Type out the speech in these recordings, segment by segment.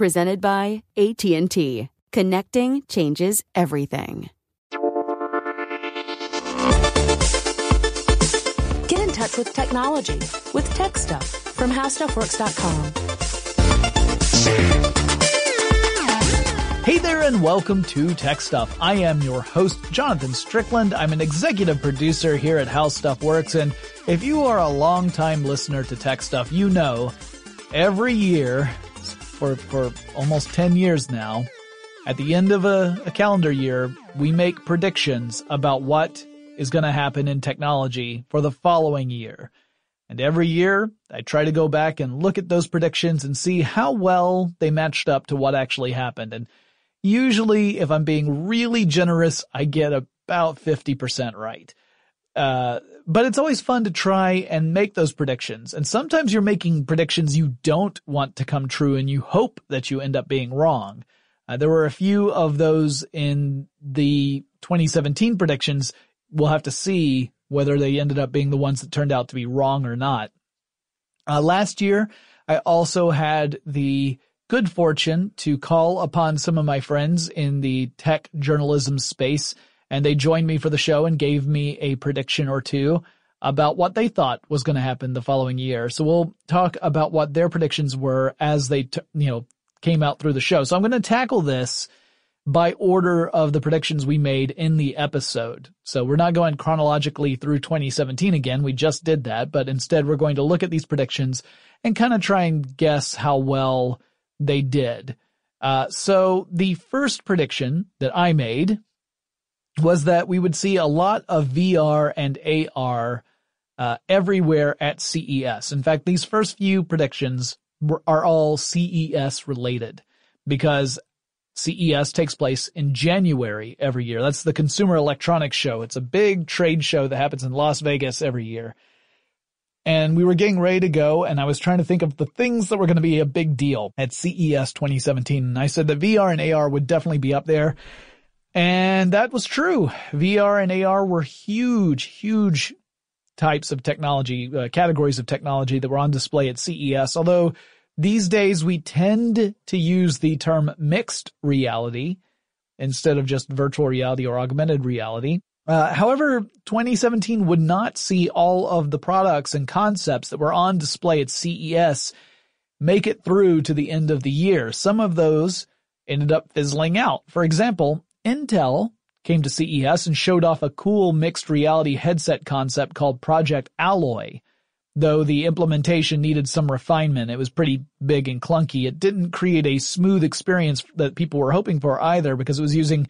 Presented by AT&T. Connecting changes everything. Get in touch with technology with Tech Stuff from HowStuffWorks.com. Hey there, and welcome to Tech Stuff. I am your host, Jonathan Strickland. I'm an executive producer here at How Stuff Works, and if you are a long-time listener to Tech Stuff, you know every year for, for almost 10 years now, at the end of a, a calendar year, we make predictions about what is going to happen in technology for the following year. And every year, I try to go back and look at those predictions and see how well they matched up to what actually happened. And usually, if I'm being really generous, I get about 50% right. Uh, but it's always fun to try and make those predictions. And sometimes you're making predictions you don't want to come true and you hope that you end up being wrong. Uh, there were a few of those in the 2017 predictions. We'll have to see whether they ended up being the ones that turned out to be wrong or not. Uh, last year, I also had the good fortune to call upon some of my friends in the tech journalism space and they joined me for the show and gave me a prediction or two about what they thought was going to happen the following year. So we'll talk about what their predictions were as they, t- you know, came out through the show. So I'm going to tackle this by order of the predictions we made in the episode. So we're not going chronologically through 2017 again. We just did that, but instead we're going to look at these predictions and kind of try and guess how well they did. Uh, so the first prediction that I made was that we would see a lot of VR and AR uh, everywhere at CES. In fact, these first few predictions were, are all CES related because CES takes place in January every year. That's the Consumer Electronics Show. It's a big trade show that happens in Las Vegas every year. And we were getting ready to go and I was trying to think of the things that were going to be a big deal at CES 2017. And I said that VR and AR would definitely be up there. And that was true. VR and AR were huge, huge types of technology, uh, categories of technology that were on display at CES, although these days we tend to use the term mixed reality instead of just virtual reality or augmented reality. Uh, however, 2017 would not see all of the products and concepts that were on display at CES make it through to the end of the year. Some of those ended up fizzling out. For example, Intel came to CES and showed off a cool mixed reality headset concept called Project Alloy. Though the implementation needed some refinement, it was pretty big and clunky. It didn't create a smooth experience that people were hoping for either because it was using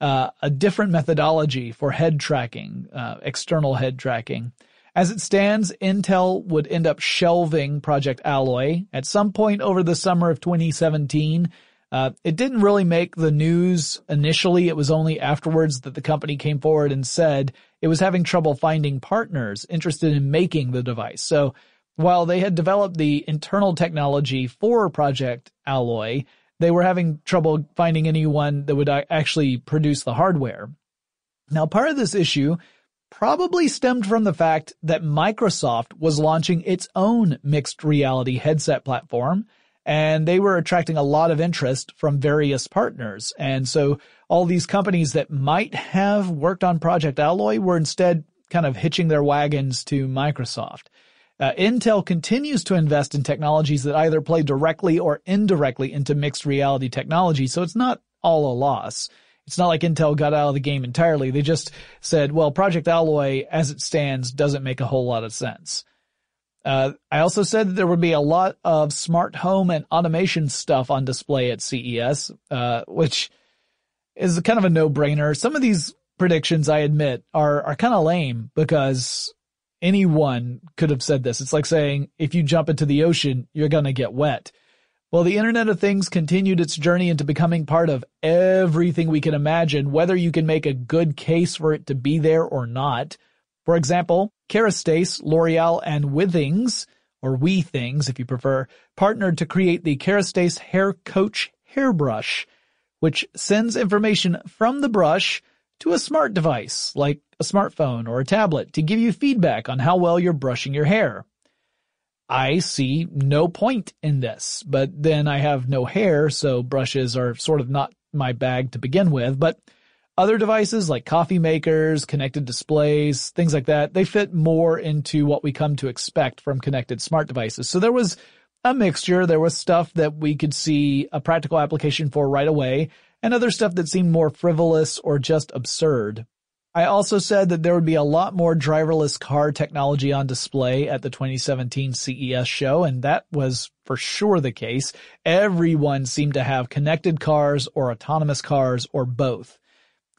uh, a different methodology for head tracking, uh, external head tracking. As it stands, Intel would end up shelving Project Alloy at some point over the summer of 2017. Uh, it didn't really make the news initially. It was only afterwards that the company came forward and said it was having trouble finding partners interested in making the device. So while they had developed the internal technology for Project Alloy, they were having trouble finding anyone that would actually produce the hardware. Now, part of this issue probably stemmed from the fact that Microsoft was launching its own mixed reality headset platform and they were attracting a lot of interest from various partners. And so all these companies that might have worked on Project Alloy were instead kind of hitching their wagons to Microsoft. Uh, Intel continues to invest in technologies that either play directly or indirectly into mixed reality technology, so it's not all a loss. It's not like Intel got out of the game entirely. They just said, well, Project Alloy, as it stands, doesn't make a whole lot of sense. Uh, I also said that there would be a lot of smart home and automation stuff on display at CES, uh, which is kind of a no-brainer. Some of these predictions, I admit, are are kind of lame because anyone could have said this. It's like saying, if you jump into the ocean, you're going to get wet. Well, the Internet of Things continued its journey into becoming part of everything we can imagine, whether you can make a good case for it to be there or not. For example, Kerastase, L'Oreal, and Withings, or We Things if you prefer, partnered to create the Kerastase Hair Coach hairbrush, which sends information from the brush to a smart device like a smartphone or a tablet to give you feedback on how well you're brushing your hair. I see no point in this, but then I have no hair, so brushes are sort of not my bag to begin with, but other devices like coffee makers, connected displays, things like that, they fit more into what we come to expect from connected smart devices. So there was a mixture. There was stuff that we could see a practical application for right away and other stuff that seemed more frivolous or just absurd. I also said that there would be a lot more driverless car technology on display at the 2017 CES show, and that was for sure the case. Everyone seemed to have connected cars or autonomous cars or both.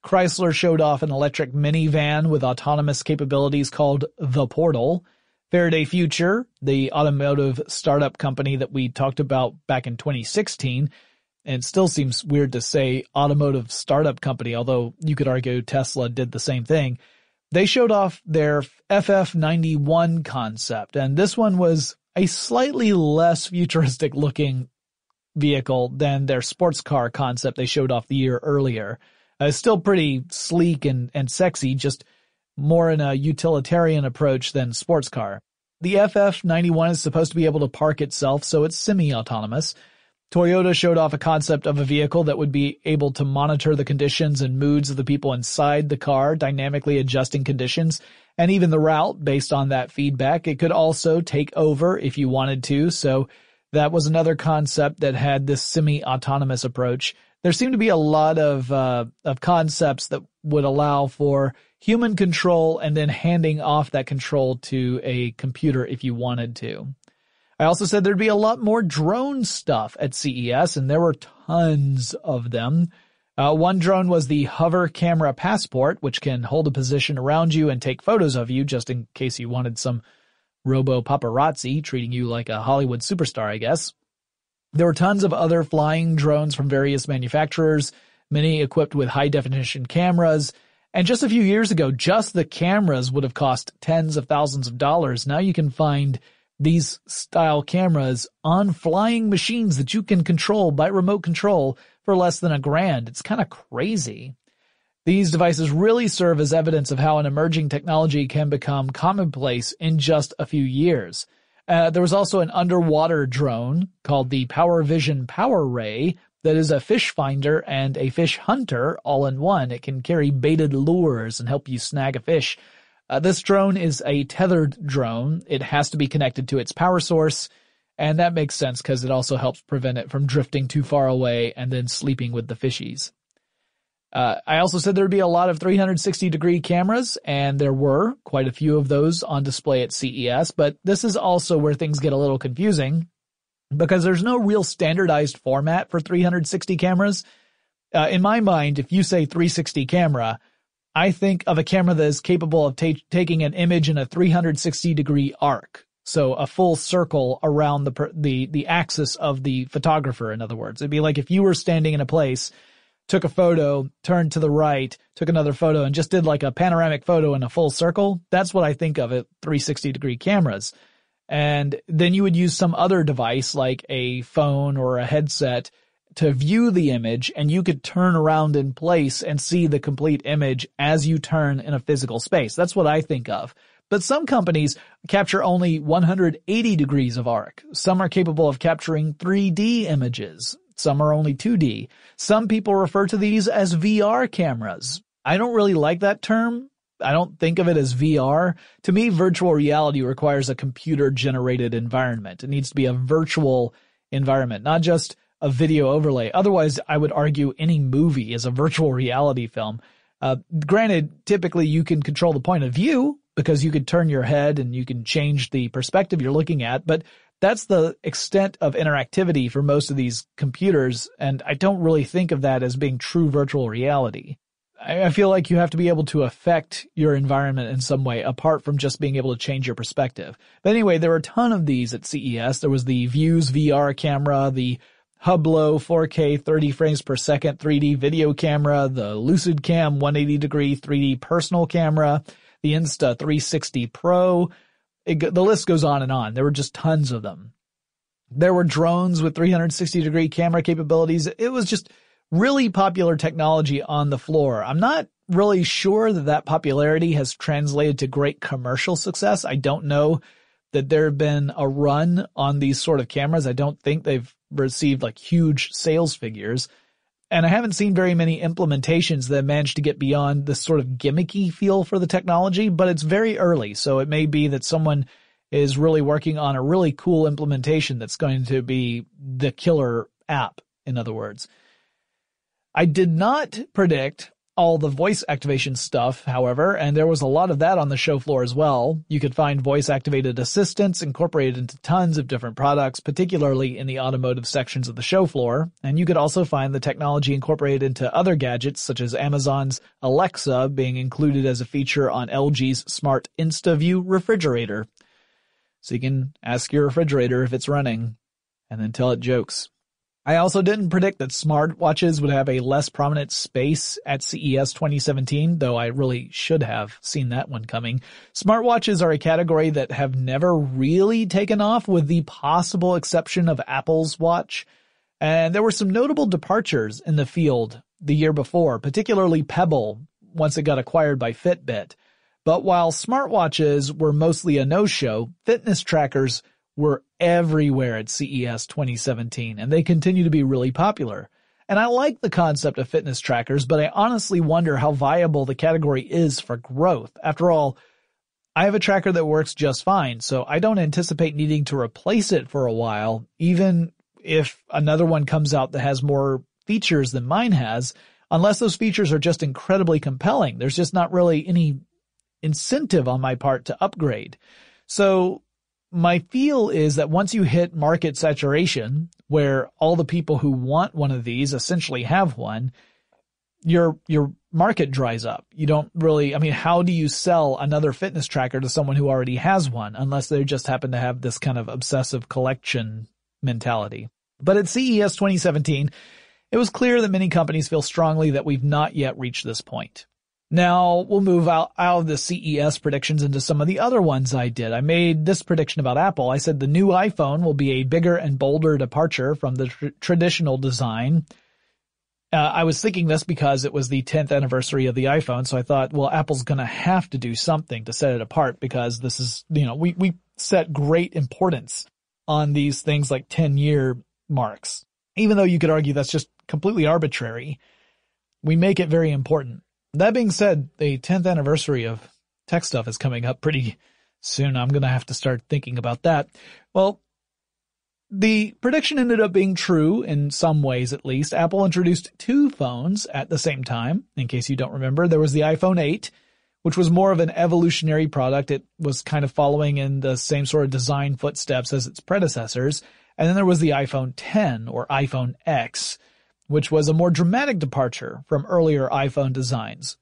Chrysler showed off an electric minivan with autonomous capabilities called The Portal. Faraday Future, the automotive startup company that we talked about back in 2016, and still seems weird to say automotive startup company, although you could argue Tesla did the same thing. They showed off their FF91 concept, and this one was a slightly less futuristic looking vehicle than their sports car concept they showed off the year earlier. Uh, still pretty sleek and, and sexy, just more in a utilitarian approach than sports car. The FF91 is supposed to be able to park itself, so it's semi-autonomous. Toyota showed off a concept of a vehicle that would be able to monitor the conditions and moods of the people inside the car, dynamically adjusting conditions and even the route based on that feedback. It could also take over if you wanted to. So that was another concept that had this semi-autonomous approach. There seemed to be a lot of, uh, of concepts that would allow for human control and then handing off that control to a computer if you wanted to. I also said there'd be a lot more drone stuff at CES, and there were tons of them. Uh, one drone was the Hover Camera Passport, which can hold a position around you and take photos of you just in case you wanted some robo paparazzi treating you like a Hollywood superstar, I guess. There were tons of other flying drones from various manufacturers, many equipped with high definition cameras. And just a few years ago, just the cameras would have cost tens of thousands of dollars. Now you can find these style cameras on flying machines that you can control by remote control for less than a grand. It's kind of crazy. These devices really serve as evidence of how an emerging technology can become commonplace in just a few years. Uh, there was also an underwater drone called the Power Vision Power Ray that is a fish finder and a fish hunter all in one. It can carry baited lures and help you snag a fish. Uh, this drone is a tethered drone. It has to be connected to its power source, and that makes sense because it also helps prevent it from drifting too far away and then sleeping with the fishies. Uh, I also said there'd be a lot of 360 degree cameras, and there were quite a few of those on display at CES, but this is also where things get a little confusing because there's no real standardized format for 360 cameras. Uh, in my mind, if you say 360 camera, I think of a camera that is capable of ta- taking an image in a 360 degree arc. So a full circle around the, the, the axis of the photographer, in other words. It'd be like if you were standing in a place took a photo, turned to the right, took another photo, and just did like a panoramic photo in a full circle. That's what I think of it, 360 degree cameras. And then you would use some other device like a phone or a headset to view the image and you could turn around in place and see the complete image as you turn in a physical space. That's what I think of. But some companies capture only 180 degrees of arc. Some are capable of capturing 3D images. Some are only 2D. Some people refer to these as VR cameras. I don't really like that term. I don't think of it as VR. To me, virtual reality requires a computer generated environment. It needs to be a virtual environment, not just a video overlay. Otherwise, I would argue any movie is a virtual reality film. Uh, granted, typically you can control the point of view because you could turn your head and you can change the perspective you're looking at, but that's the extent of interactivity for most of these computers, and I don't really think of that as being true virtual reality. I feel like you have to be able to affect your environment in some way apart from just being able to change your perspective. But anyway, there were a ton of these at CES. There was the Vuze VR camera, the Hublot 4K 30 frames per second 3D video camera, the Lucid Cam 180 degree 3D personal camera, the Insta 360 Pro, it, the list goes on and on. There were just tons of them. There were drones with 360 degree camera capabilities. It was just really popular technology on the floor. I'm not really sure that that popularity has translated to great commercial success. I don't know that there have been a run on these sort of cameras. I don't think they've received like huge sales figures. And I haven't seen very many implementations that manage to get beyond this sort of gimmicky feel for the technology, but it's very early. So it may be that someone is really working on a really cool implementation that's going to be the killer app, in other words. I did not predict all the voice activation stuff, however, and there was a lot of that on the show floor as well. You could find voice activated assistants incorporated into tons of different products, particularly in the automotive sections of the show floor. And you could also find the technology incorporated into other gadgets such as Amazon's Alexa being included as a feature on LG's smart InstaView refrigerator. So you can ask your refrigerator if it's running and then tell it jokes. I also didn't predict that smartwatches would have a less prominent space at CES 2017, though I really should have seen that one coming. Smartwatches are a category that have never really taken off with the possible exception of Apple's watch. And there were some notable departures in the field the year before, particularly Pebble once it got acquired by Fitbit. But while smartwatches were mostly a no-show, fitness trackers were everywhere at CES 2017 and they continue to be really popular. And I like the concept of fitness trackers, but I honestly wonder how viable the category is for growth. After all, I have a tracker that works just fine, so I don't anticipate needing to replace it for a while, even if another one comes out that has more features than mine has, unless those features are just incredibly compelling. There's just not really any incentive on my part to upgrade. So my feel is that once you hit market saturation, where all the people who want one of these essentially have one, your, your market dries up. You don't really, I mean, how do you sell another fitness tracker to someone who already has one unless they just happen to have this kind of obsessive collection mentality? But at CES 2017, it was clear that many companies feel strongly that we've not yet reached this point. Now we'll move out, out of the CES predictions into some of the other ones I did. I made this prediction about Apple. I said the new iPhone will be a bigger and bolder departure from the tr- traditional design. Uh, I was thinking this because it was the 10th anniversary of the iPhone, so I thought, well, Apple's gonna have to do something to set it apart because this is, you know, we, we set great importance on these things like 10 year marks. Even though you could argue that's just completely arbitrary, we make it very important. That being said, the 10th anniversary of tech stuff is coming up pretty soon. I'm gonna have to start thinking about that. Well, the prediction ended up being true in some ways at least. Apple introduced two phones at the same time. In case you don't remember, there was the iPhone 8, which was more of an evolutionary product. It was kind of following in the same sort of design footsteps as its predecessors. And then there was the iPhone 10 or iPhone X, which was a more dramatic departure from earlier iPhone designs.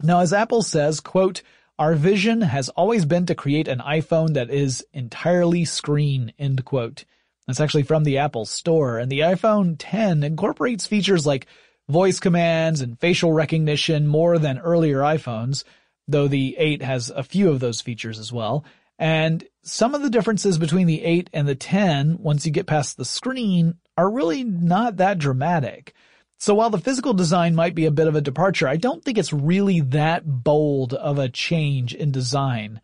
Now, as Apple says, quote, our vision has always been to create an iPhone that is entirely screen, end quote. That's actually from the Apple Store, and the iPhone 10 incorporates features like voice commands and facial recognition more than earlier iPhones, though the 8 has a few of those features as well. And some of the differences between the 8 and the 10, once you get past the screen, are really not that dramatic. So while the physical design might be a bit of a departure, I don't think it's really that bold of a change in design.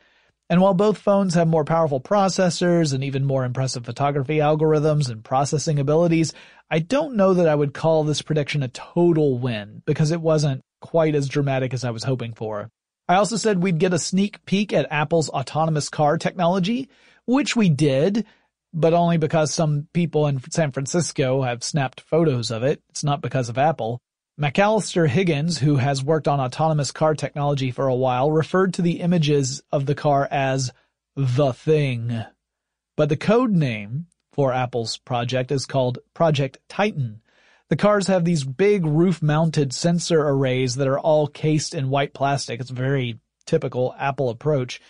And while both phones have more powerful processors and even more impressive photography algorithms and processing abilities, I don't know that I would call this prediction a total win because it wasn't quite as dramatic as I was hoping for. I also said we'd get a sneak peek at Apple's autonomous car technology, which we did, but only because some people in San Francisco have snapped photos of it. It's not because of Apple. Macalister Higgins, who has worked on autonomous car technology for a while, referred to the images of the car as the thing. But the code name for Apple's project is called Project Titan. The cars have these big roof-mounted sensor arrays that are all cased in white plastic. It's a very typical Apple approach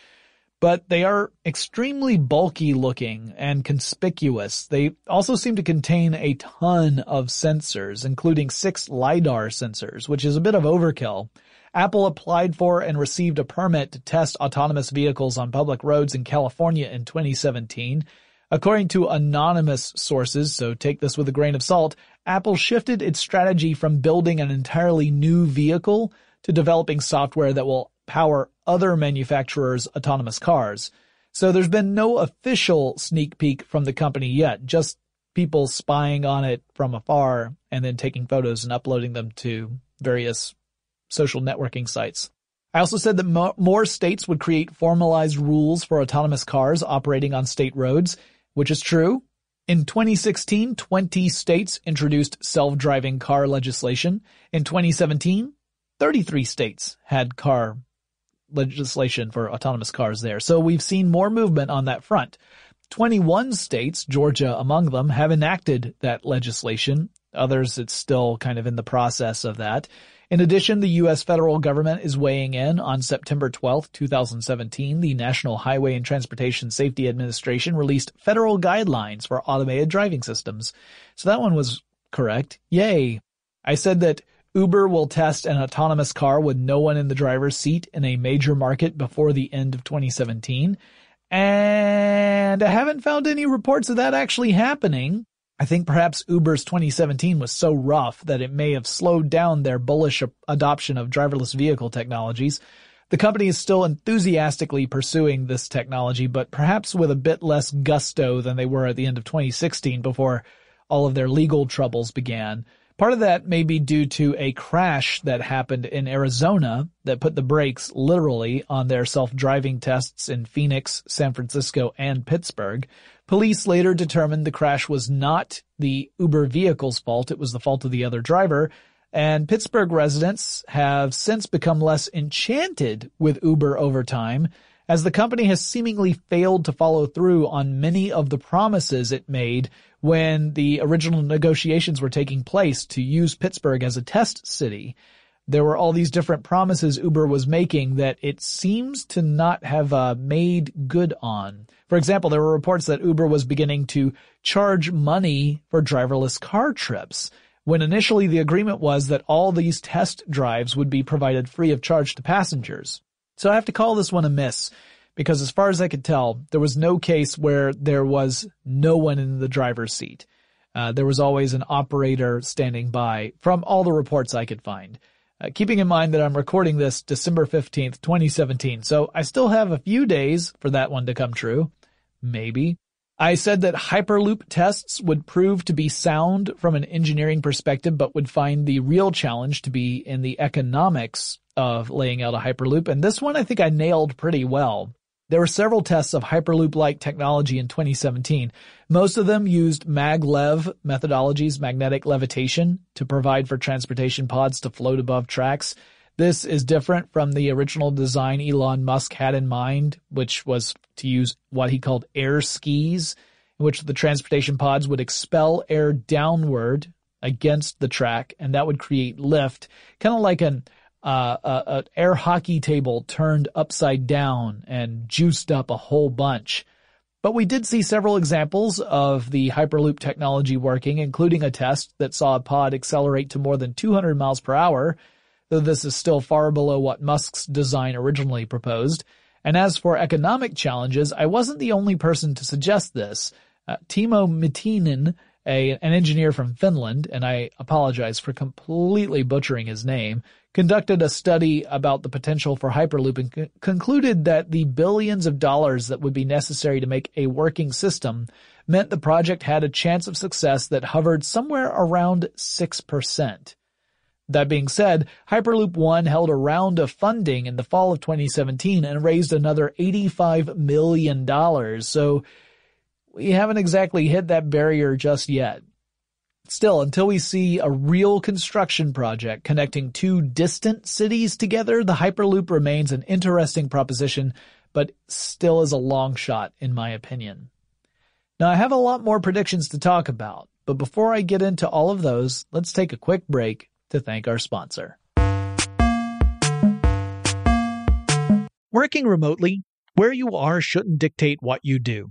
but they are extremely bulky looking and conspicuous. They also seem to contain a ton of sensors, including six LiDAR sensors, which is a bit of overkill. Apple applied for and received a permit to test autonomous vehicles on public roads in California in 2017. According to anonymous sources, so take this with a grain of salt, Apple shifted its strategy from building an entirely new vehicle to developing software that will power other manufacturers' autonomous cars. So there's been no official sneak peek from the company yet, just people spying on it from afar and then taking photos and uploading them to various social networking sites. I also said that mo- more states would create formalized rules for autonomous cars operating on state roads, which is true. In 2016, 20 states introduced self-driving car legislation. In 2017, 33 states had car legislation for autonomous cars there. So we've seen more movement on that front. 21 states, Georgia among them, have enacted that legislation. Others, it's still kind of in the process of that. In addition, the U.S. federal government is weighing in on September 12, 2017. The National Highway and Transportation Safety Administration released federal guidelines for automated driving systems. So that one was correct. Yay. I said that Uber will test an autonomous car with no one in the driver's seat in a major market before the end of 2017. And I haven't found any reports of that actually happening. I think perhaps Uber's 2017 was so rough that it may have slowed down their bullish adoption of driverless vehicle technologies. The company is still enthusiastically pursuing this technology, but perhaps with a bit less gusto than they were at the end of 2016 before all of their legal troubles began. Part of that may be due to a crash that happened in Arizona that put the brakes literally on their self-driving tests in Phoenix, San Francisco, and Pittsburgh. Police later determined the crash was not the Uber vehicle's fault, it was the fault of the other driver, and Pittsburgh residents have since become less enchanted with Uber over time as the company has seemingly failed to follow through on many of the promises it made when the original negotiations were taking place to use Pittsburgh as a test city. There were all these different promises Uber was making that it seems to not have uh, made good on. For example, there were reports that Uber was beginning to charge money for driverless car trips when initially the agreement was that all these test drives would be provided free of charge to passengers. So I have to call this one a miss because as far as I could tell, there was no case where there was no one in the driver's seat. Uh, there was always an operator standing by from all the reports I could find. Uh, keeping in mind that I'm recording this December 15th, 2017, so I still have a few days for that one to come true. Maybe. I said that Hyperloop tests would prove to be sound from an engineering perspective, but would find the real challenge to be in the economics of laying out a Hyperloop, and this one I think I nailed pretty well. There were several tests of Hyperloop-like technology in 2017. Most of them used maglev methodologies, magnetic levitation, to provide for transportation pods to float above tracks. This is different from the original design Elon Musk had in mind, which was to use what he called air skis, in which the transportation pods would expel air downward against the track, and that would create lift, kind of like an uh, an air hockey table turned upside down and juiced up a whole bunch. But we did see several examples of the Hyperloop technology working, including a test that saw a pod accelerate to more than 200 miles per hour, though this is still far below what Musk's design originally proposed. And as for economic challenges, I wasn't the only person to suggest this. Uh, Timo Mittinen, a, an engineer from Finland, and I apologize for completely butchering his name, conducted a study about the potential for Hyperloop and c- concluded that the billions of dollars that would be necessary to make a working system meant the project had a chance of success that hovered somewhere around 6%. That being said, Hyperloop One held a round of funding in the fall of 2017 and raised another $85 million, so we haven't exactly hit that barrier just yet. Still, until we see a real construction project connecting two distant cities together, the Hyperloop remains an interesting proposition, but still is a long shot in my opinion. Now I have a lot more predictions to talk about, but before I get into all of those, let's take a quick break to thank our sponsor. Working remotely, where you are shouldn't dictate what you do.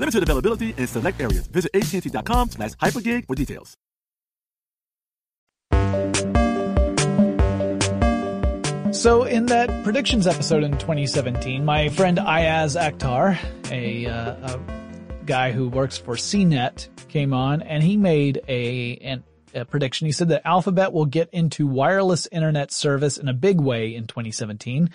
Limited availability in select areas. Visit AT&T.com slash hypergig for details. So in that predictions episode in 2017, my friend Iyaz Akhtar, a, uh, a guy who works for CNET, came on and he made a, an, a prediction. He said that Alphabet will get into wireless internet service in a big way in 2017.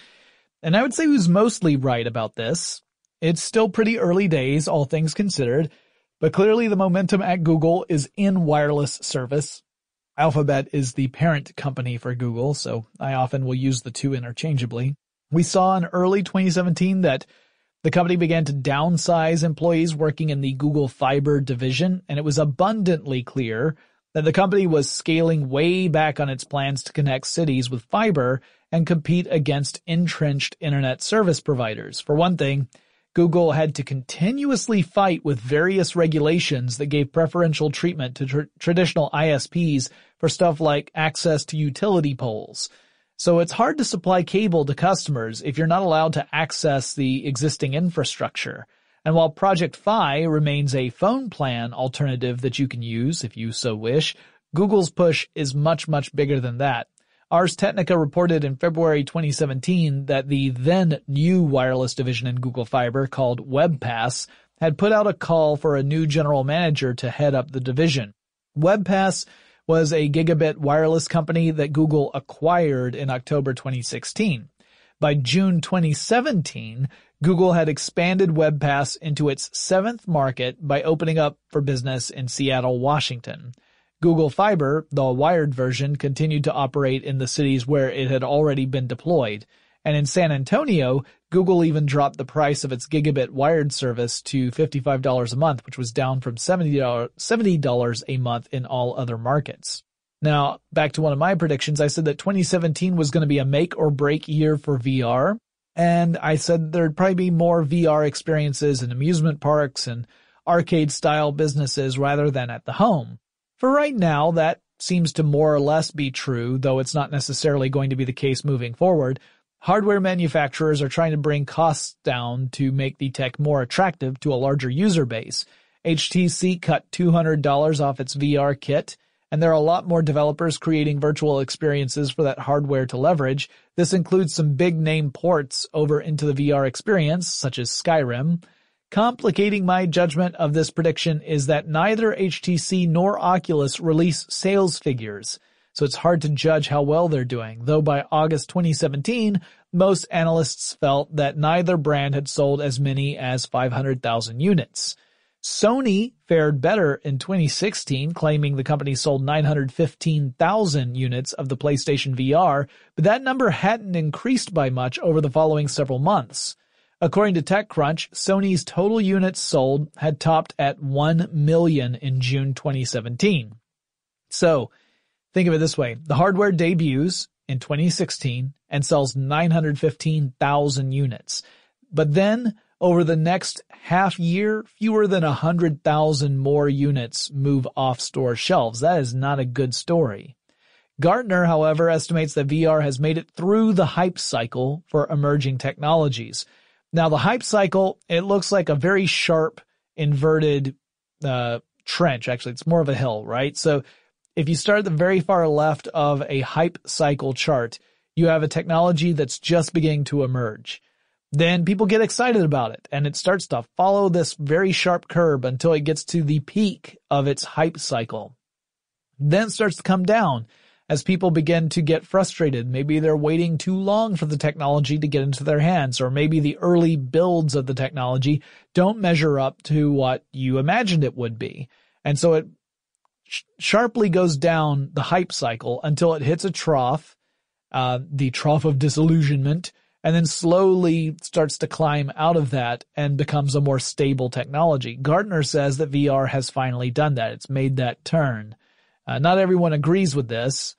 And I would say he was mostly right about this. It's still pretty early days, all things considered, but clearly the momentum at Google is in wireless service. Alphabet is the parent company for Google, so I often will use the two interchangeably. We saw in early 2017 that the company began to downsize employees working in the Google Fiber division, and it was abundantly clear that the company was scaling way back on its plans to connect cities with fiber and compete against entrenched internet service providers. For one thing, Google had to continuously fight with various regulations that gave preferential treatment to tr- traditional ISPs for stuff like access to utility poles. So it's hard to supply cable to customers if you're not allowed to access the existing infrastructure. And while Project Fi remains a phone plan alternative that you can use if you so wish, Google's push is much, much bigger than that. Ars Technica reported in February 2017 that the then new wireless division in Google Fiber called WebPass had put out a call for a new general manager to head up the division. WebPass was a gigabit wireless company that Google acquired in October 2016. By June 2017, Google had expanded WebPass into its seventh market by opening up for business in Seattle, Washington. Google Fiber, the wired version, continued to operate in the cities where it had already been deployed. And in San Antonio, Google even dropped the price of its gigabit wired service to $55 a month, which was down from $70 a month in all other markets. Now, back to one of my predictions, I said that 2017 was going to be a make or break year for VR. And I said there'd probably be more VR experiences in amusement parks and arcade style businesses rather than at the home. For right now, that seems to more or less be true, though it's not necessarily going to be the case moving forward. Hardware manufacturers are trying to bring costs down to make the tech more attractive to a larger user base. HTC cut $200 off its VR kit, and there are a lot more developers creating virtual experiences for that hardware to leverage. This includes some big name ports over into the VR experience, such as Skyrim. Complicating my judgment of this prediction is that neither HTC nor Oculus release sales figures, so it's hard to judge how well they're doing, though by August 2017, most analysts felt that neither brand had sold as many as 500,000 units. Sony fared better in 2016, claiming the company sold 915,000 units of the PlayStation VR, but that number hadn't increased by much over the following several months. According to TechCrunch, Sony's total units sold had topped at 1 million in June 2017. So, think of it this way. The hardware debuts in 2016 and sells 915,000 units. But then, over the next half year, fewer than 100,000 more units move off store shelves. That is not a good story. Gartner, however, estimates that VR has made it through the hype cycle for emerging technologies. Now the hype cycle, it looks like a very sharp inverted uh, trench. Actually, it's more of a hill, right? So if you start at the very far left of a hype cycle chart, you have a technology that's just beginning to emerge. Then people get excited about it and it starts to follow this very sharp curve until it gets to the peak of its hype cycle. Then starts to come down as people begin to get frustrated. Maybe they're waiting too long for the technology to get into their hands, or maybe the early builds of the technology don't measure up to what you imagined it would be. And so it sh- sharply goes down the hype cycle until it hits a trough, uh, the trough of disillusionment, and then slowly starts to climb out of that and becomes a more stable technology. Gartner says that VR has finally done that. It's made that turn. Uh, not everyone agrees with this.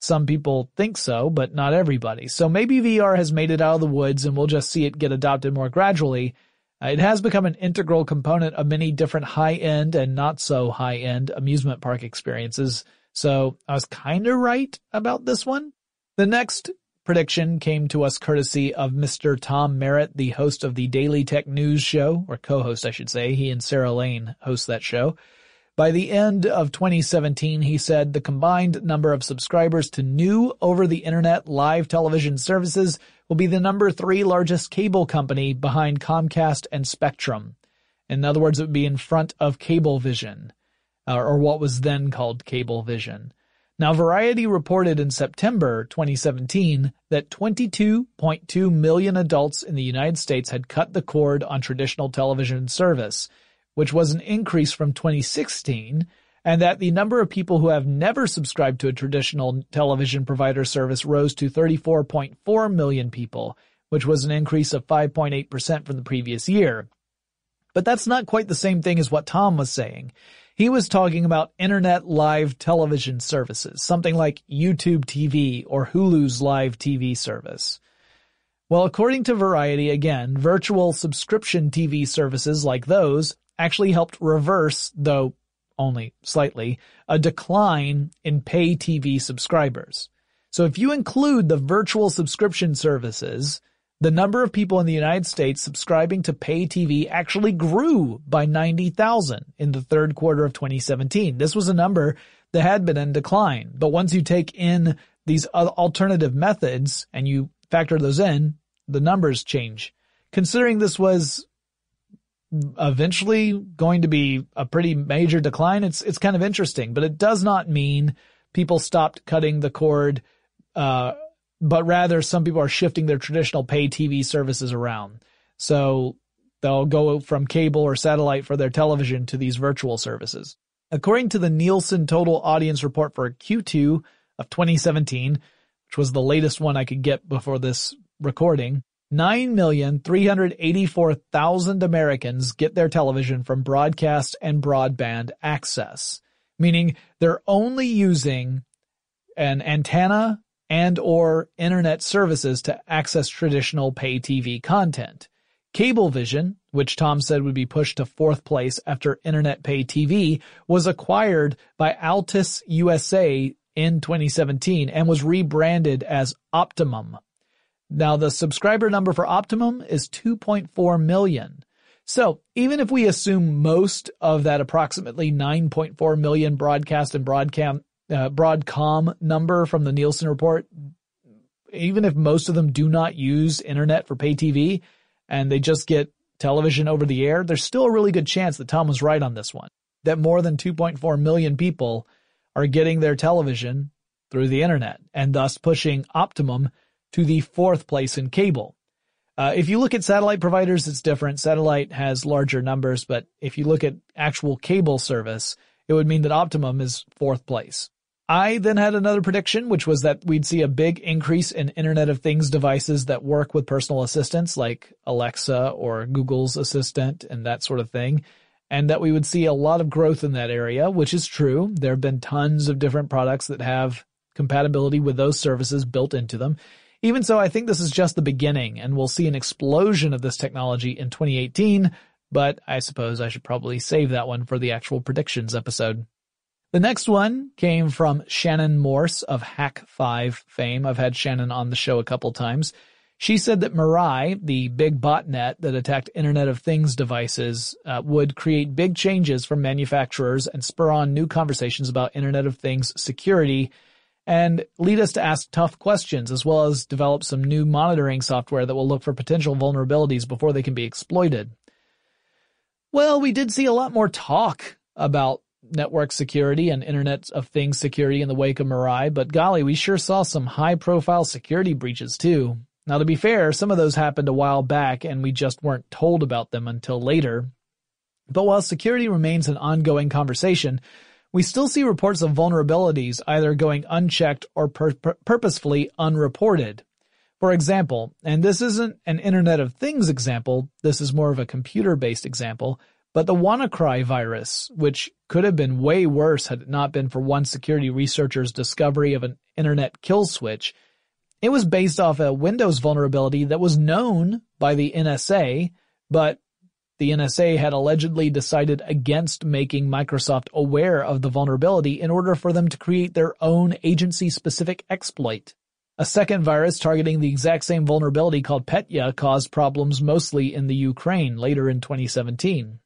Some people think so, but not everybody. So maybe VR has made it out of the woods and we'll just see it get adopted more gradually. Uh, it has become an integral component of many different high-end and not so high-end amusement park experiences. So I was kind of right about this one. The next prediction came to us courtesy of Mr. Tom Merritt, the host of the Daily Tech News Show, or co-host, I should say. He and Sarah Lane host that show. By the end of 2017, he said the combined number of subscribers to new over-the-internet live television services will be the number three largest cable company behind Comcast and Spectrum. In other words, it would be in front of Cablevision, uh, or what was then called Cablevision. Now, Variety reported in September 2017 that 22.2 million adults in the United States had cut the cord on traditional television service, which was an increase from 2016, and that the number of people who have never subscribed to a traditional television provider service rose to 34.4 million people, which was an increase of 5.8% from the previous year. But that's not quite the same thing as what Tom was saying. He was talking about internet live television services, something like YouTube TV or Hulu's live TV service. Well, according to Variety, again, virtual subscription TV services like those actually helped reverse, though only slightly, a decline in pay TV subscribers. So if you include the virtual subscription services, the number of people in the United States subscribing to pay TV actually grew by 90,000 in the third quarter of 2017. This was a number that had been in decline. But once you take in these alternative methods and you factor those in, the numbers change. Considering this was eventually going to be a pretty major decline, it's, it's kind of interesting, but it does not mean people stopped cutting the cord, uh, but rather some people are shifting their traditional pay TV services around. So they'll go from cable or satellite for their television to these virtual services. According to the Nielsen total audience report for Q2 of 2017, which was the latest one I could get before this recording, 9,384,000 Americans get their television from broadcast and broadband access, meaning they're only using an antenna and or internet services to access traditional pay TV content. Cablevision, which Tom said would be pushed to fourth place after internet pay TV, was acquired by Altice USA in 2017 and was rebranded as Optimum. Now the subscriber number for Optimum is 2.4 million. So even if we assume most of that approximately 9.4 million broadcast and broadcam, uh, Broadcom number from the Nielsen report, even if most of them do not use internet for pay TV and they just get television over the air, there's still a really good chance that Tom was right on this one. That more than 2.4 million people are getting their television through the internet and thus pushing Optimum to the fourth place in cable. Uh, if you look at satellite providers, it's different. Satellite has larger numbers, but if you look at actual cable service, it would mean that Optimum is fourth place. I then had another prediction, which was that we'd see a big increase in Internet of Things devices that work with personal assistants like Alexa or Google's Assistant and that sort of thing. And that we would see a lot of growth in that area, which is true. There have been tons of different products that have compatibility with those services built into them. Even so, I think this is just the beginning and we'll see an explosion of this technology in 2018, but I suppose I should probably save that one for the actual predictions episode. The next one came from Shannon Morse of Hak5 fame. I've had Shannon on the show a couple times. She said that Mirai, the big botnet that attacked Internet of Things devices, uh, would create big changes for manufacturers and spur on new conversations about Internet of Things security and lead us to ask tough questions as well as develop some new monitoring software that will look for potential vulnerabilities before they can be exploited. Well, we did see a lot more talk about network security and Internet of Things security in the wake of Mirai, but golly, we sure saw some high profile security breaches too. Now to be fair, some of those happened a while back and we just weren't told about them until later. But while security remains an ongoing conversation, we still see reports of vulnerabilities either going unchecked or pur- purposefully unreported. For example, and this isn't an Internet of Things example, this is more of a computer-based example, but the WannaCry virus, which could have been way worse had it not been for one security researcher's discovery of an internet kill switch, it was based off a Windows vulnerability that was known by the NSA, but the NSA had allegedly decided against making Microsoft aware of the vulnerability in order for them to create their own agency-specific exploit. A second virus targeting the exact same vulnerability called Petya caused problems mostly in the Ukraine later in 2017.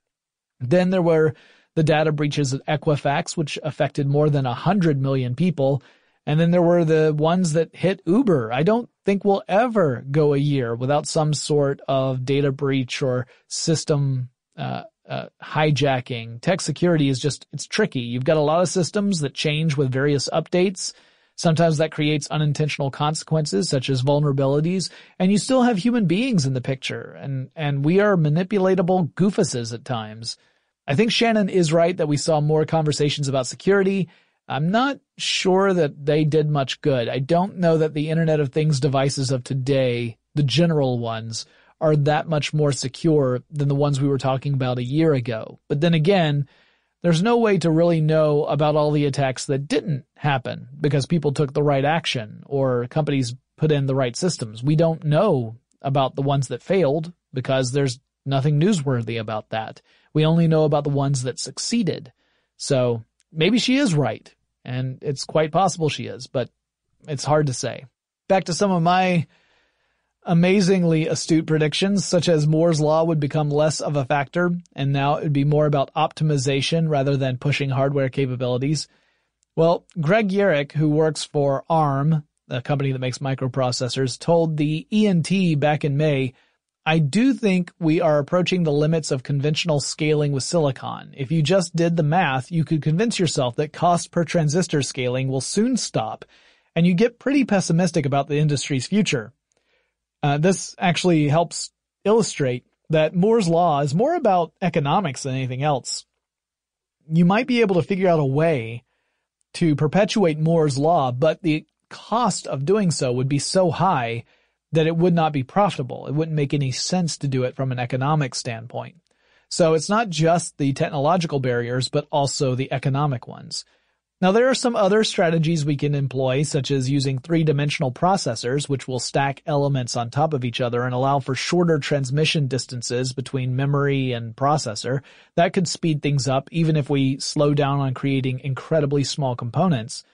Then there were the data breaches at Equifax, which affected more than 100 million people. And then there were the ones that hit Uber. I don't think we'll ever go a year without some sort of data breach or system uh, uh, hijacking. Tech security is just, it's tricky. You've got a lot of systems that change with various updates. Sometimes that creates unintentional consequences such as vulnerabilities and you still have human beings in the picture and, and we are manipulatable goofuses at times. I think Shannon is right that we saw more conversations about security. I'm not sure that they did much good. I don't know that the Internet of Things devices of today, the general ones, are that much more secure than the ones we were talking about a year ago. But then again, there's no way to really know about all the attacks that didn't happen because people took the right action or companies put in the right systems. We don't know about the ones that failed because there's nothing newsworthy about that. We only know about the ones that succeeded. So maybe she is right and it's quite possible she is, but it's hard to say. Back to some of my amazingly astute predictions, such as Moore's Law would become less of a factor, and now it would be more about optimization rather than pushing hardware capabilities. Well, Greg Yeric, who works for ARM, a company that makes microprocessors, told the ENT back in May, I do think we are approaching the limits of conventional scaling with silicon. If you just did the math, you could convince yourself that cost per transistor scaling will soon stop, and you get pretty pessimistic about the industry's future. Uh, this actually helps illustrate that Moore's law is more about economics than anything else. You might be able to figure out a way to perpetuate Moore's law, but the cost of doing so would be so high that it would not be profitable. It wouldn't make any sense to do it from an economic standpoint. So it's not just the technological barriers, but also the economic ones. Now there are some other strategies we can employ, such as using three-dimensional processors, which will stack elements on top of each other and allow for shorter transmission distances between memory and processor. That could speed things up, even if we slow down on creating incredibly small components.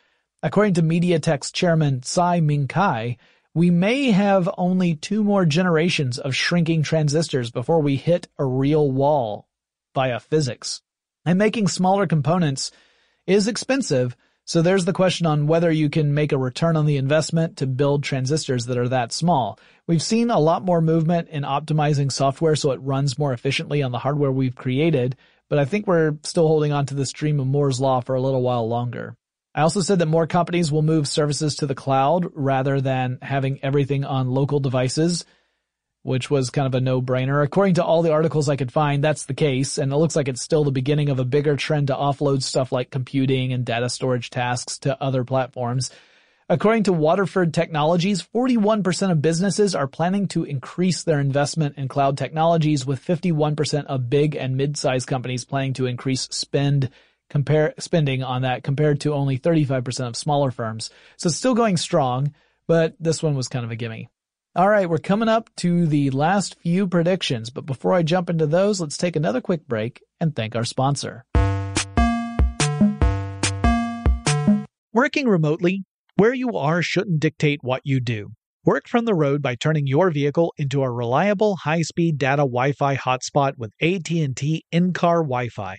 According to MediaTek's chairman Tsai Ming-kai, we may have only two more generations of shrinking transistors before we hit a real wall via physics. And making smaller components is expensive, so there's the question on whether you can make a return on the investment to build transistors that are that small. We've seen a lot more movement in optimizing software so it runs more efficiently on the hardware we've created, but I think we're still holding on to this dream of Moore's Law for a little while longer. I also said that more companies will move services to the cloud rather than having everything on local devices which was kind of a no-brainer. According to all the articles I could find, that's the case, and it looks like it's still the beginning of a bigger trend to offload stuff like computing and data storage tasks to other platforms. According to Waterford Technologies, 41% of businesses are planning to increase their investment in cloud technologies, with 51% of big and mid-sized companies planning to increase spend compare spending on that compared to only 35% of smaller firms. So it's still going strong, but this one was kind of a gimme. All right, we're coming up to the last few predictions, but before I jump into those, let's take another quick break and thank our sponsor. Working remotely, where you are shouldn't dictate what you do. Work from the road by turning your vehicle into a reliable high-speed data Wi-Fi hotspot with AT&T in-car Wi-Fi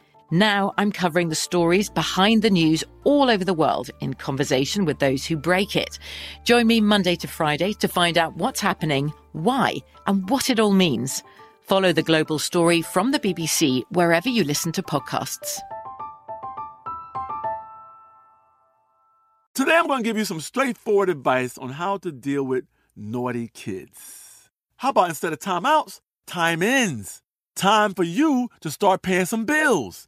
Now I'm covering the stories behind the news all over the world in conversation with those who break it. Join me Monday to Friday to find out what's happening, why, and what it all means. Follow the global story from the BBC wherever you listen to podcasts. Today, I'm going to give you some straightforward advice on how to deal with naughty kids. How about instead of timeouts, time ins? Time for you to start paying some bills.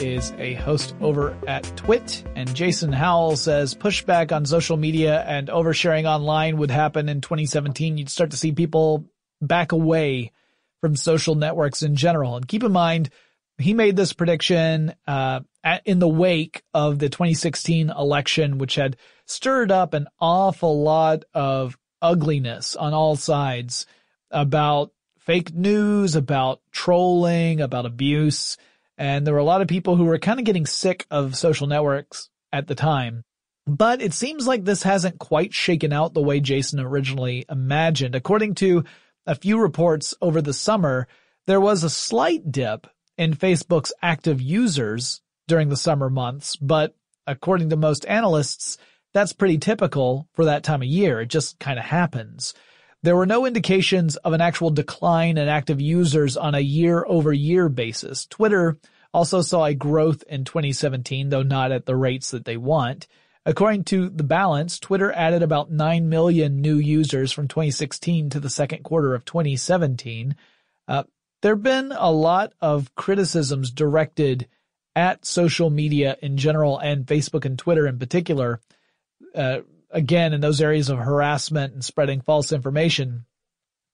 is a host over at TWiT. And Jason Howell says pushback on social media and oversharing online would happen in 2017. You'd start to see people back away from social networks in general. And keep in mind, he made this prediction uh, at, in the wake of the 2016 election, which had stirred up an awful lot of ugliness on all sides about fake news, about trolling, about abuse. And there were a lot of people who were kind of getting sick of social networks at the time. But it seems like this hasn't quite shaken out the way Jason originally imagined. According to a few reports over the summer, there was a slight dip in Facebook's active users during the summer months, but according to most analysts, that's pretty typical for that time of year. It just kind of happens. There were no indications of an actual decline in active users on a year over year basis. Twitter also saw a growth in 2017, though not at the rates that they want. According to The Balance, Twitter added about 9 million new users from 2016 to the second quarter of 2017. Uh, there have been a lot of criticisms directed at social media in general and Facebook and Twitter in particular. Uh, again, in those areas of harassment and spreading false information.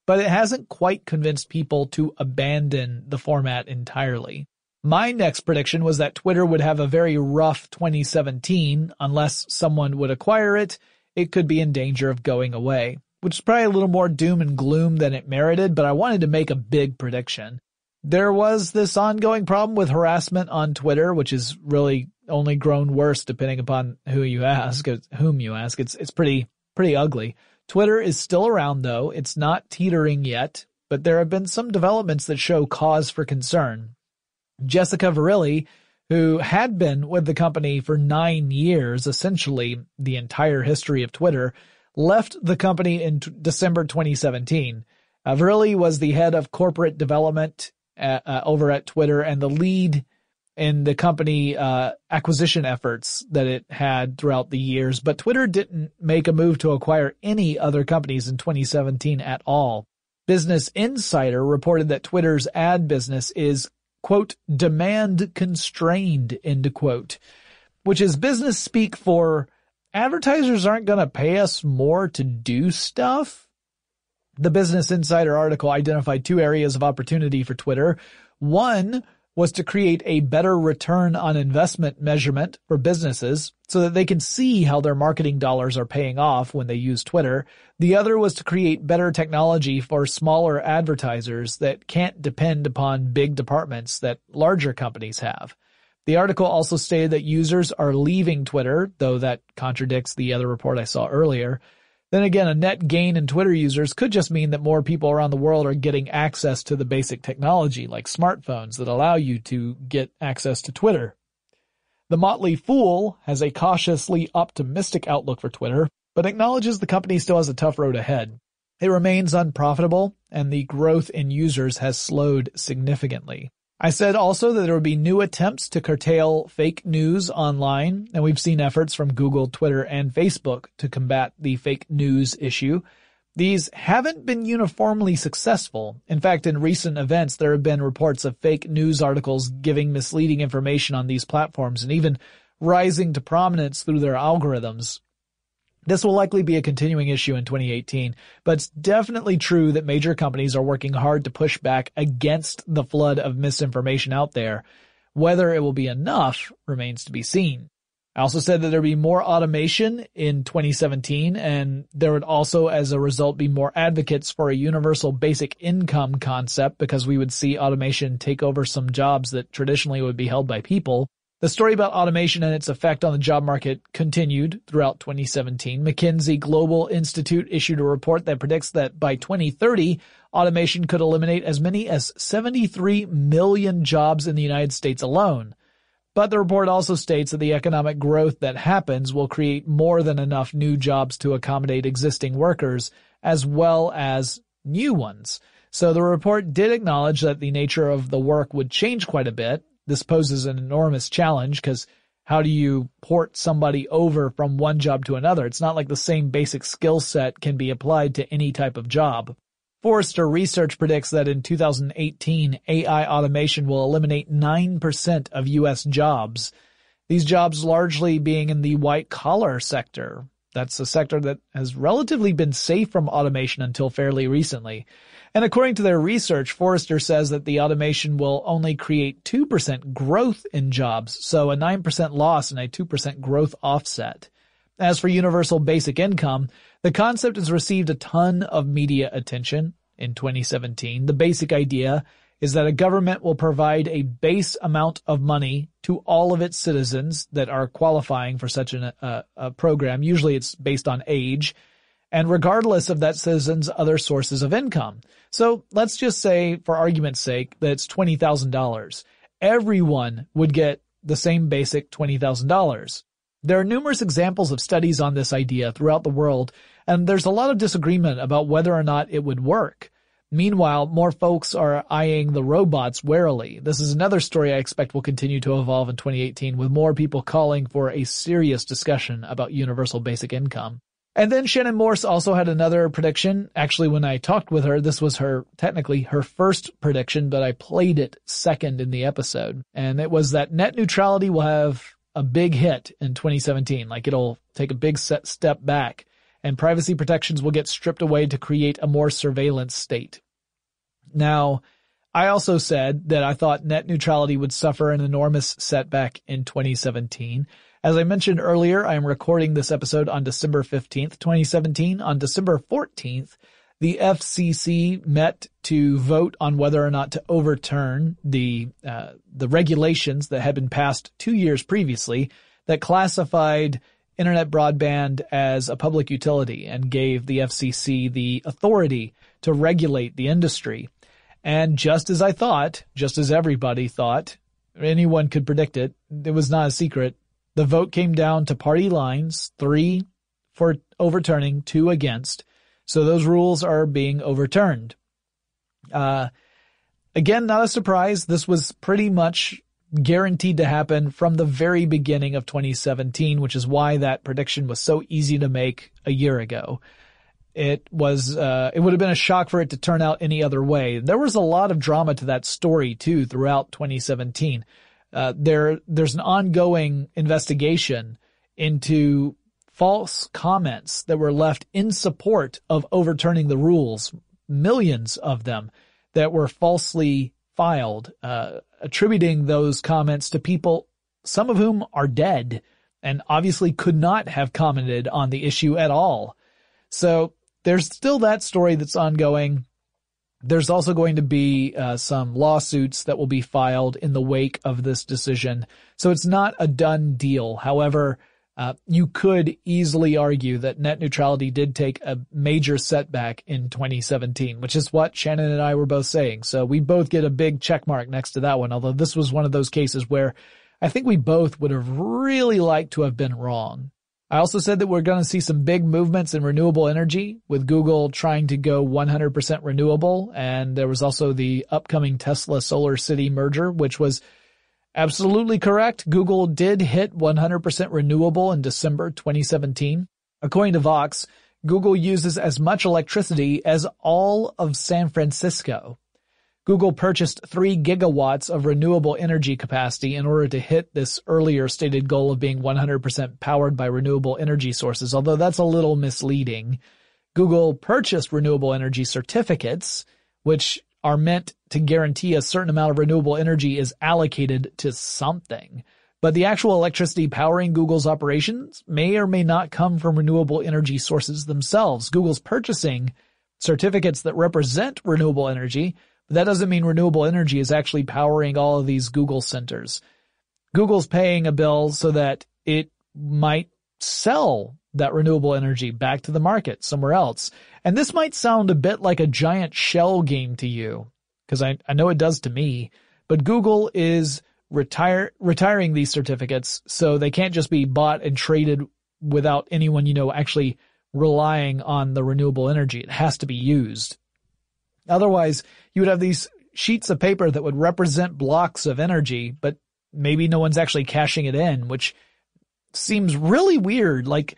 But it hasn't quite convinced people to abandon the format entirely. My next prediction was that Twitter would have a very rough 2017 unless someone would acquire it. It could be in danger of going away, which is probably a little more doom and gloom than it merited, but I wanted to make a big prediction. There was this ongoing problem with harassment on Twitter, which is really only grown worse depending upon who you ask, whom you ask. It's, it's pretty, pretty ugly. Twitter is still around though. It's not teetering yet, but there have been some developments that show cause for concern. Jessica Verrilli, who had been with the company for nine years, essentially the entire history of Twitter, left the company in t- December 2017. Uh, was the head of corporate development at, uh, over at Twitter and the lead in the company uh, acquisition efforts that it had throughout the years. But Twitter didn't make a move to acquire any other companies in 2017 at all. Business Insider reported that Twitter's ad business is quote, demand constrained, end quote, which is business speak for advertisers aren't going to pay us more to do stuff. The Business Insider article identified two areas of opportunity for Twitter. One was to create a better return on investment measurement for businesses so that they can see how their marketing dollars are paying off when they use Twitter. The other was to create better technology for smaller advertisers that can't depend upon big departments that larger companies have. The article also stated that users are leaving Twitter, though that contradicts the other report I saw earlier. Then again, a net gain in Twitter users could just mean that more people around the world are getting access to the basic technology like smartphones that allow you to get access to Twitter. The Motley Fool has a cautiously optimistic outlook for Twitter, but acknowledges the company still has a tough road ahead. It remains unprofitable and the growth in users has slowed significantly. I said also that there would be new attempts to curtail fake news online, and we've seen efforts from Google, Twitter, and Facebook to combat the fake news issue. These haven't been uniformly successful. In fact, in recent events, there have been reports of fake news articles giving misleading information on these platforms and even rising to prominence through their algorithms. This will likely be a continuing issue in 2018, but it's definitely true that major companies are working hard to push back against the flood of misinformation out there. Whether it will be enough remains to be seen. I also said that there'd be more automation in 2017 and there would also as a result be more advocates for a universal basic income concept because we would see automation take over some jobs that traditionally would be held by people. The story about automation and its effect on the job market continued throughout 2017. McKinsey Global Institute issued a report that predicts that by 2030, automation could eliminate as many as 73 million jobs in the United States alone. But the report also states that the economic growth that happens will create more than enough new jobs to accommodate existing workers as well as new ones. So the report did acknowledge that the nature of the work would change quite a bit. This poses an enormous challenge because how do you port somebody over from one job to another? It's not like the same basic skill set can be applied to any type of job. Forrester Research predicts that in 2018, AI automation will eliminate 9% of U.S. jobs. These jobs largely being in the white collar sector. That's a sector that has relatively been safe from automation until fairly recently. And according to their research, Forrester says that the automation will only create 2% growth in jobs, so a 9% loss and a 2% growth offset. As for universal basic income, the concept has received a ton of media attention in 2017. The basic idea is that a government will provide a base amount of money to all of its citizens that are qualifying for such an, uh, a program. Usually it's based on age and regardless of that citizen's other sources of income. So let's just say, for argument's sake, that it's $20,000. Everyone would get the same basic $20,000. There are numerous examples of studies on this idea throughout the world, and there's a lot of disagreement about whether or not it would work. Meanwhile, more folks are eyeing the robots warily. This is another story I expect will continue to evolve in 2018 with more people calling for a serious discussion about universal basic income. And then Shannon Morse also had another prediction. Actually, when I talked with her, this was her, technically her first prediction, but I played it second in the episode. And it was that net neutrality will have a big hit in 2017. Like it'll take a big step back and privacy protections will get stripped away to create a more surveillance state. Now, I also said that I thought net neutrality would suffer an enormous setback in 2017. As I mentioned earlier, I am recording this episode on December 15th, 2017. On December 14th, the FCC met to vote on whether or not to overturn the uh, the regulations that had been passed two years previously that classified internet broadband as a public utility and gave the FCC the authority to regulate the industry. And just as I thought, just as everybody thought, anyone could predict it, it was not a secret. The vote came down to party lines, three for overturning, two against. So those rules are being overturned. Uh, again, not a surprise. This was pretty much guaranteed to happen from the very beginning of 2017, which is why that prediction was so easy to make a year ago. It was, uh, it would have been a shock for it to turn out any other way. There was a lot of drama to that story too throughout 2017. Uh, there, there's an ongoing investigation into false comments that were left in support of overturning the rules, millions of them that were falsely filed, uh, attributing those comments to people, some of whom are dead and obviously could not have commented on the issue at all. So there's still that story that's ongoing. There's also going to be uh, some lawsuits that will be filed in the wake of this decision. So it's not a done deal. However, uh, you could easily argue that net neutrality did take a major setback in 2017, which is what Shannon and I were both saying. So we both get a big check mark next to that one, although this was one of those cases where I think we both would have really liked to have been wrong. I also said that we're going to see some big movements in renewable energy with Google trying to go 100% renewable. And there was also the upcoming Tesla Solar City merger, which was absolutely correct. Google did hit 100% renewable in December 2017. According to Vox, Google uses as much electricity as all of San Francisco. Google purchased 3 gigawatts of renewable energy capacity in order to hit this earlier stated goal of being 100% powered by renewable energy sources, although that's a little misleading. Google purchased renewable energy certificates, which are meant to guarantee a certain amount of renewable energy is allocated to something. But the actual electricity powering Google's operations may or may not come from renewable energy sources themselves. Google's purchasing certificates that represent renewable energy but that doesn't mean renewable energy is actually powering all of these Google centers. Google's paying a bill so that it might sell that renewable energy back to the market somewhere else. And this might sound a bit like a giant shell game to you, because I, I know it does to me, but Google is retire, retiring these certificates so they can't just be bought and traded without anyone, you know, actually relying on the renewable energy. It has to be used. Otherwise, you would have these sheets of paper that would represent blocks of energy, but maybe no one's actually cashing it in, which seems really weird. Like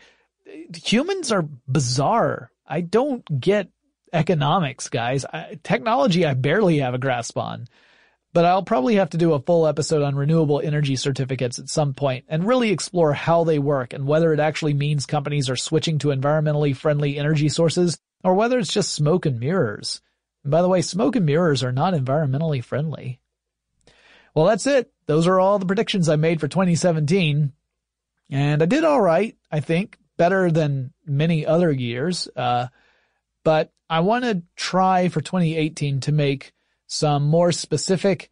humans are bizarre. I don't get economics, guys. I, technology, I barely have a grasp on. But I'll probably have to do a full episode on renewable energy certificates at some point and really explore how they work and whether it actually means companies are switching to environmentally friendly energy sources or whether it's just smoke and mirrors. And by the way, smoke and mirrors are not environmentally friendly. Well, that's it. Those are all the predictions I made for 2017. And I did alright, I think. Better than many other years. Uh, but I want to try for 2018 to make some more specific,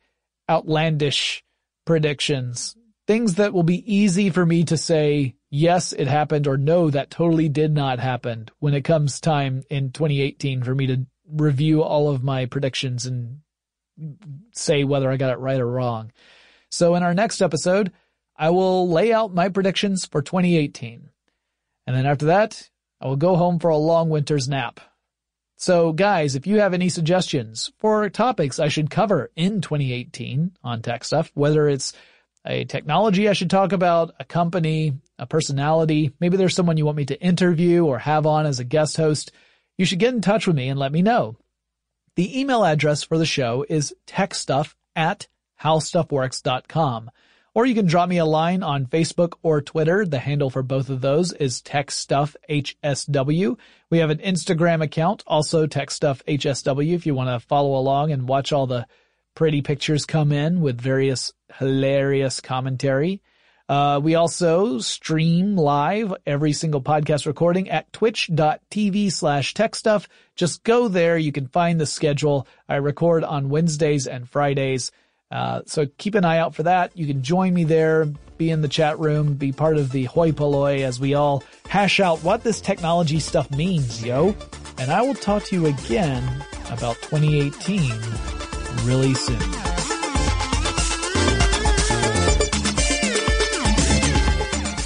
outlandish predictions. Things that will be easy for me to say, yes, it happened, or no, that totally did not happen when it comes time in 2018 for me to review all of my predictions and say whether I got it right or wrong. So in our next episode, I will lay out my predictions for 2018. And then after that, I will go home for a long winter's nap. So guys, if you have any suggestions for topics I should cover in 2018 on tech stuff, whether it's a technology I should talk about, a company, a personality, maybe there's someone you want me to interview or have on as a guest host, you should get in touch with me and let me know. The email address for the show is techstuff at howstuffworks.com. Or you can drop me a line on Facebook or Twitter. The handle for both of those is TechStuffHSW. We have an Instagram account, also TechStuffHSW, if you want to follow along and watch all the pretty pictures come in with various hilarious commentary. Uh, we also stream live every single podcast recording at twitch.tv slash techstuff. Just go there. You can find the schedule. I record on Wednesdays and Fridays. Uh, so keep an eye out for that. You can join me there, be in the chat room, be part of the hoi polloi as we all hash out what this technology stuff means, yo. And I will talk to you again about 2018 really soon.